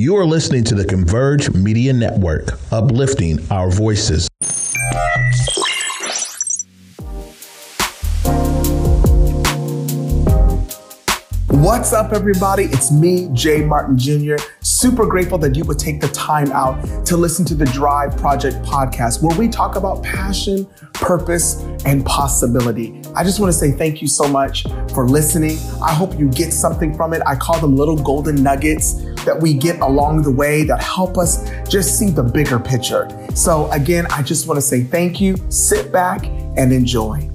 You are listening to the Converge Media Network, uplifting our voices. What's up, everybody? It's me, Jay Martin Jr. Super grateful that you would take the time out to listen to the Drive Project podcast, where we talk about passion, purpose, and possibility. I just want to say thank you so much for listening. I hope you get something from it. I call them little golden nuggets that we get along the way that help us just see the bigger picture. So, again, I just want to say thank you. Sit back and enjoy.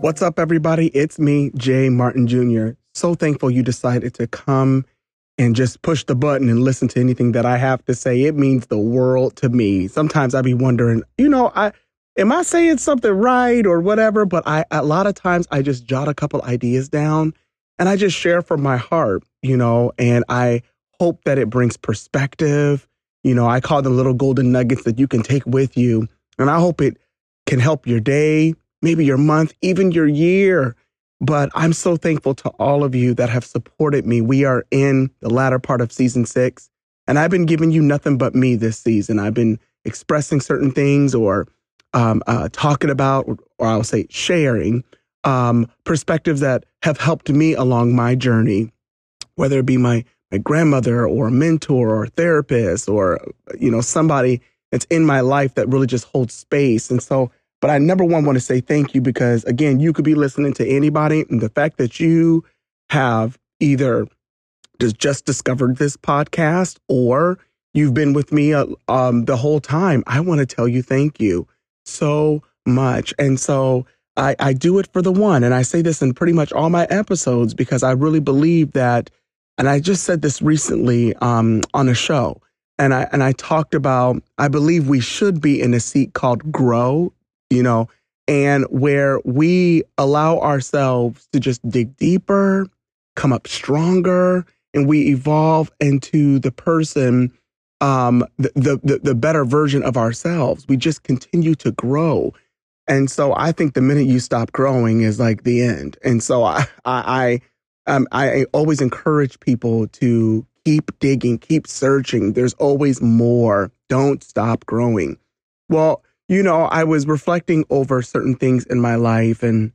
What's up, everybody? It's me, Jay Martin Jr. So thankful you decided to come and just push the button and listen to anything that I have to say. It means the world to me. Sometimes I be wondering, you know, I am I saying something right or whatever, but I a lot of times I just jot a couple ideas down and I just share from my heart, you know, and I hope that it brings perspective. You know, I call them little golden nuggets that you can take with you. And I hope it can help your day, maybe your month, even your year. But I'm so thankful to all of you that have supported me. We are in the latter part of season six, and I've been giving you nothing but me this season. I've been expressing certain things or um, uh, talking about, or I'll say sharing um, perspectives that have helped me along my journey, whether it be my my grandmother or a mentor or a therapist or you know somebody that's in my life that really just holds space. And so but I number one want to say thank you because again, you could be listening to anybody, and the fact that you have either just discovered this podcast or you've been with me uh, um, the whole time. I want to tell you thank you so much, and so I, I do it for the one, and I say this in pretty much all my episodes because I really believe that. And I just said this recently um, on a show, and I and I talked about I believe we should be in a seat called grow you know, and where we allow ourselves to just dig deeper, come up stronger, and we evolve into the person, um, the, the, the better version of ourselves. We just continue to grow. And so I think the minute you stop growing is like the end. And so I, I, I, um, I always encourage people to keep digging, keep searching. There's always more. Don't stop growing. Well, you know, I was reflecting over certain things in my life and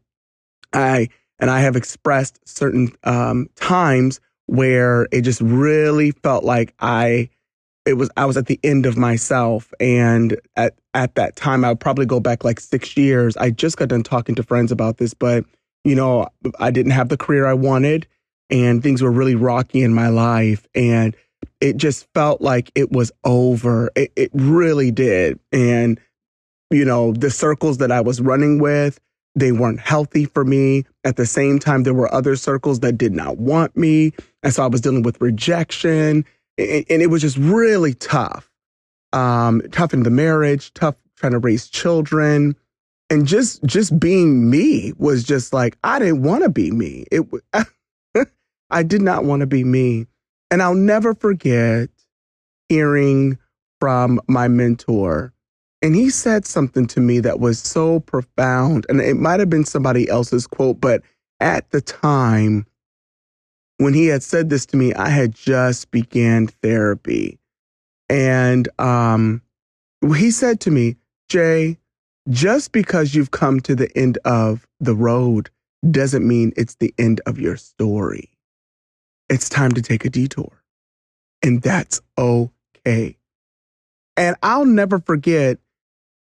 I and I have expressed certain um, times where it just really felt like I it was I was at the end of myself and at at that time I would probably go back like 6 years. I just got done talking to friends about this, but you know, I didn't have the career I wanted and things were really rocky in my life and it just felt like it was over. It, it really did. And you know, the circles that I was running with, they weren't healthy for me. At the same time, there were other circles that did not want me. And so I was dealing with rejection. And, it was just really tough. Um, tough in the marriage, tough trying to raise children. And just just being me was just like I didn't want to be me. It I did not want to be me. And I'll never forget hearing from my mentor and he said something to me that was so profound. And it might have been somebody else's quote, but at the time when he had said this to me, I had just began therapy. And um, he said to me, Jay, just because you've come to the end of the road doesn't mean it's the end of your story. It's time to take a detour. And that's okay. And I'll never forget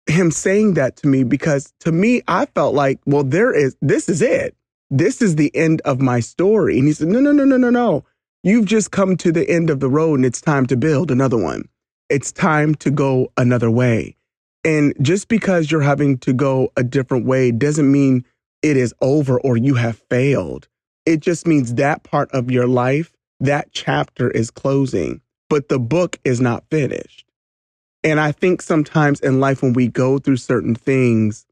him saying that to me because to me, I felt like, well, there is, this is it. This is the end of my story. And he said, no, no, no, no, no, no. You've just come to the end of the road and it's time to build another one. It's time to go another way. And just because you're having to go a different way doesn't mean it is over or you have failed. It just means that part of your life, that chapter is closing, but the book is not finished. And I think sometimes in life, when we go through certain things,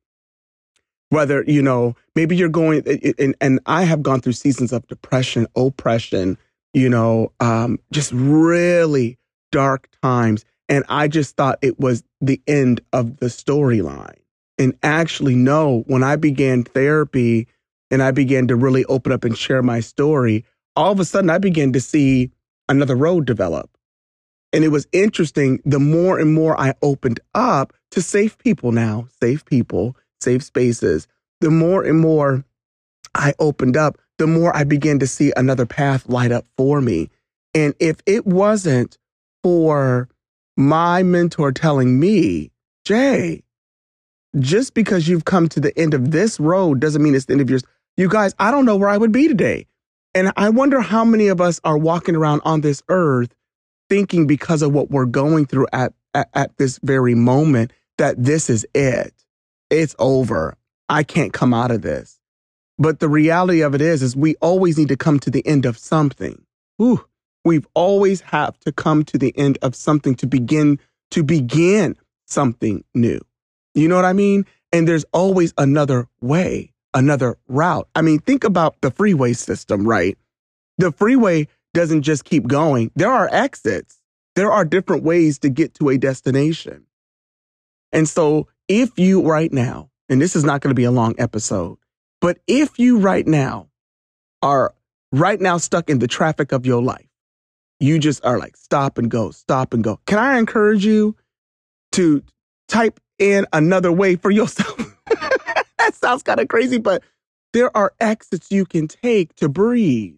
whether, you know, maybe you're going, and, and I have gone through seasons of depression, oppression, you know, um, just really dark times. And I just thought it was the end of the storyline. And actually, no, when I began therapy and I began to really open up and share my story, all of a sudden I began to see another road develop. And it was interesting. The more and more I opened up to safe people now, safe people, safe spaces, the more and more I opened up, the more I began to see another path light up for me. And if it wasn't for my mentor telling me, Jay, just because you've come to the end of this road doesn't mean it's the end of yours. You guys, I don't know where I would be today. And I wonder how many of us are walking around on this earth thinking because of what we're going through at, at, at this very moment that this is it. It's over. I can't come out of this. But the reality of it is, is we always need to come to the end of something. Whew. We've always have to come to the end of something to begin to begin something new. You know what I mean? And there's always another way, another route. I mean, think about the freeway system, right? The freeway doesn't just keep going. There are exits. There are different ways to get to a destination. And so if you right now, and this is not going to be a long episode, but if you right now are right now stuck in the traffic of your life, you just are like, stop and go, stop and go. Can I encourage you to type in another way for yourself? that sounds kind of crazy, but there are exits you can take to breathe.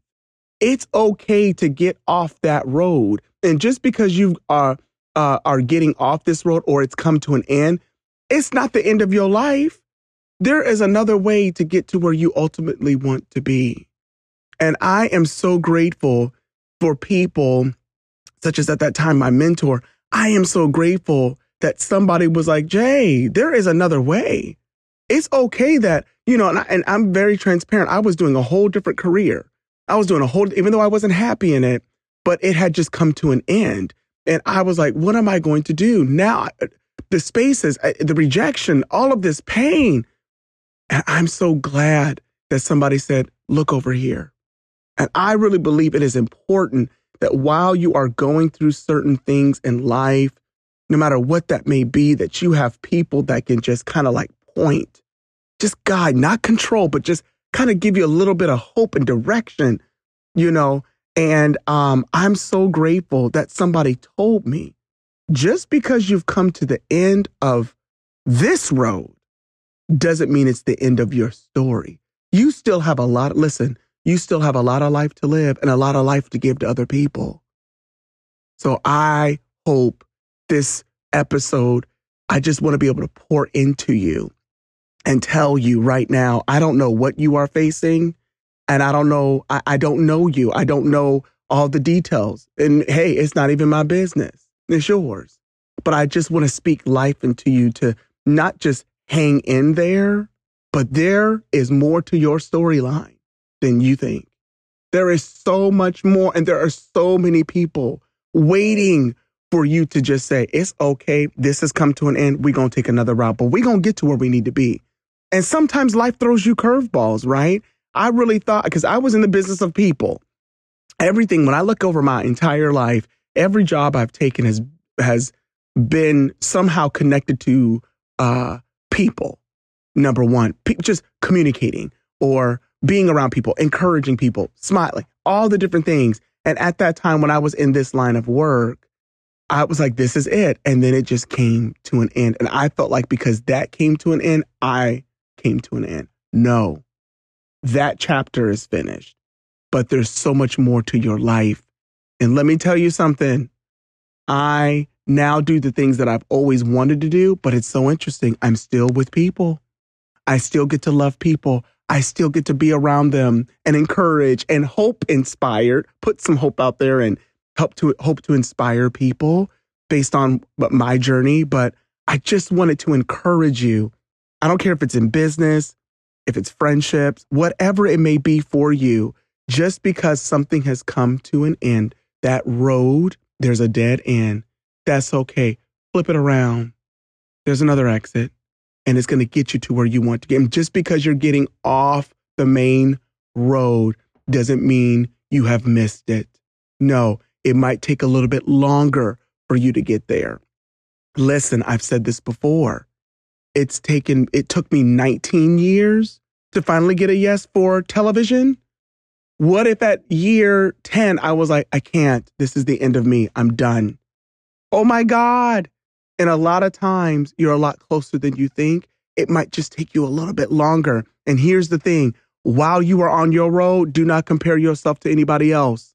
It's okay to get off that road. And just because you are uh, are getting off this road or it's come to an end, it's not the end of your life. There is another way to get to where you ultimately want to be. And I am so grateful for people such as at that time my mentor. I am so grateful that somebody was like, Jay, there is another way. It's okay that, you know, and, I, I'm very transparent. I was doing a whole different career. I was doing a whole, even though I wasn't happy in it, but it had just come to an end. And I was like, what am I going to do now? The spaces, the rejection, all of this pain. And I'm so glad that somebody said, look over here. And I really believe it is important that while you are going through certain things in life, no matter what that may be, that you have people that can just kind of like point, just guide, not control, but just kind of give you a little bit of hope and direction, you know. And um, I'm so grateful that somebody told me just because you've come to the end of this road doesn't mean it's the end of your story. You still have a lot. Listen, you still have a lot of life to live and a lot of life to give to other people. So I hope this episode, I just want to be able to pour into you and tell you right now, I don't know what you are facing. And I don't know, I, I don't know you. I don't know all the details. And hey, it's not even my business. It's yours. But I just want to speak life into you to not just hang in there, but there is more to your storyline than you think. There is so much more, and there are so many people waiting for you to just say, it's okay. This has come to an end. We're going to take another route, but we're going to get to where we need to be. And sometimes life throws you curveballs, right? I really thought, because I was in the business of people. Everything, when I look over my entire life, every job I've taken has, has been somehow connected to uh, people. Number one, pe- just communicating or being around people, encouraging people, smiling, all the different things. And at that time, when I was in this line of work, I was like, this is it. And then it just came to an end. And I felt like because that came to an end, I came to an end. No, that chapter is finished, but there's so much more to your life. And let me tell you something. I now do the things that I've always wanted to do, but it's so interesting. I'm still with people. I still get to love people. I still get to be around them and encourage and hope inspired, put some hope out there and help to hope to inspire people based on my journey. But I just wanted to encourage you. I don't care if it's in business, if it's friendships, whatever it may be for you, just because something has come to an end, that road, there's a dead end. That's okay. Flip it around. There's another exit and it's going to get you to where you want to get. And just because you're getting off the main road doesn't mean you have missed it. No, it might take a little bit longer for you to get there. Listen, I've said this before. It's taken, it took me 19 years to finally get a yes for television. What if at year 10, I was like, I can't. This is the end of me. I'm done. Oh my God. And a lot of times you're a lot closer than you think. It might just take you a little bit longer. And here's the thing while you are on your road, do not compare yourself to anybody else.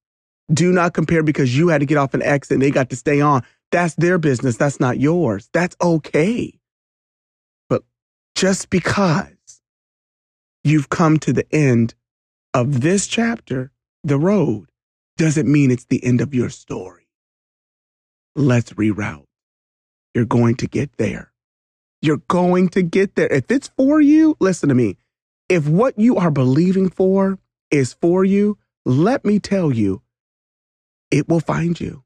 Do not compare because you had to get off an exit and they got to stay on. That's their business. That's not yours. That's okay. But just because you've come to the end of this chapter, the road, doesn't mean it's the end of your story. Let's reroute. You're going to get there. You're going to get there. If it's for you, listen to me. If what you are believing for is for you, let me tell you, it will find you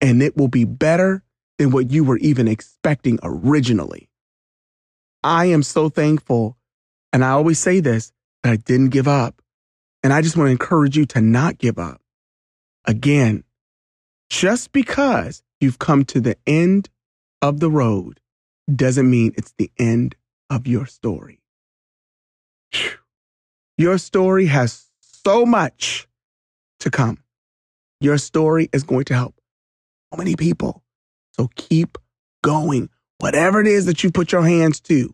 and it will be better than what you were even expecting originally. I am so thankful, and I always say this, that I didn't give up. And I just want to encourage you to not give up. Again, just because you've come to the end of the road doesn't mean it's the end of your story. Your story has so much to come. Your story is going to help so many people. So keep going. Whatever it is that you put your hands to,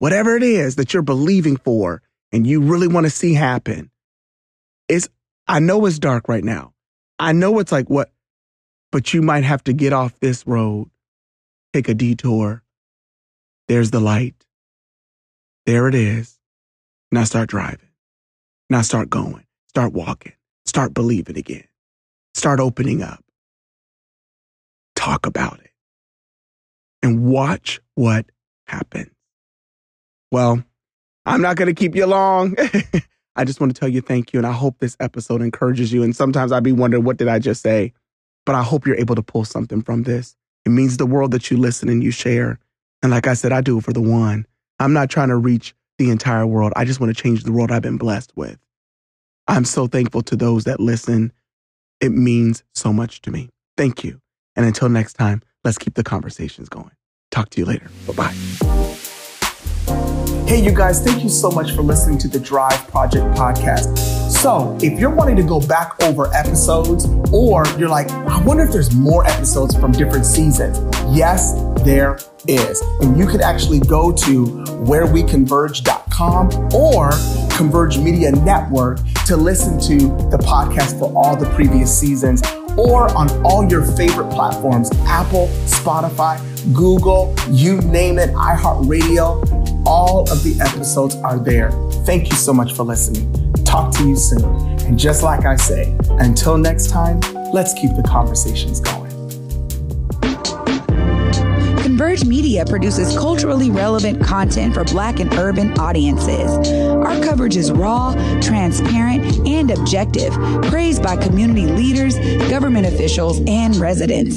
whatever it is that you're believing for and you really want to see happen, it's, I know it's dark right now. I know it's like what, but you might have to get off this road, take a detour. There's the light. There it is. Now start driving. Now start going. Start walking. Start believing again. Start opening up talk about it and watch what happens. Well, I'm not going to keep you long. I just want to tell you thank you. And I hope this episode encourages you. And sometimes I'd be wondering, what did I just say? But I hope you're able to pull something from this. It means the world that you listen and you share. And like I said, I do it for the one. I'm not trying to reach the entire world. I just want to change the world I've been blessed with. I'm so thankful to those that listen. It means so much to me. Thank you. And until next time, let's keep the conversations going. Talk to you later. Bye bye. Hey, you guys, thank you so much for listening to the Drive Project podcast. So, if you're wanting to go back over episodes, or you're like, I wonder if there's more episodes from different seasons, yes, there is. And you can actually go to whereweconverge.com or Converge Media Network to listen to the podcast for all the previous seasons or on all your favorite platforms Apple, Spotify, Google, you name it, iHeartRadio. All of the episodes are there. Thank you so much for listening. Talk to you soon. And just like I say, until next time, let's keep the conversations going. Converge Media produces culturally relevant content for Black and urban audiences. Our coverage is raw, transparent, and objective, praised by community leaders, government officials, and residents.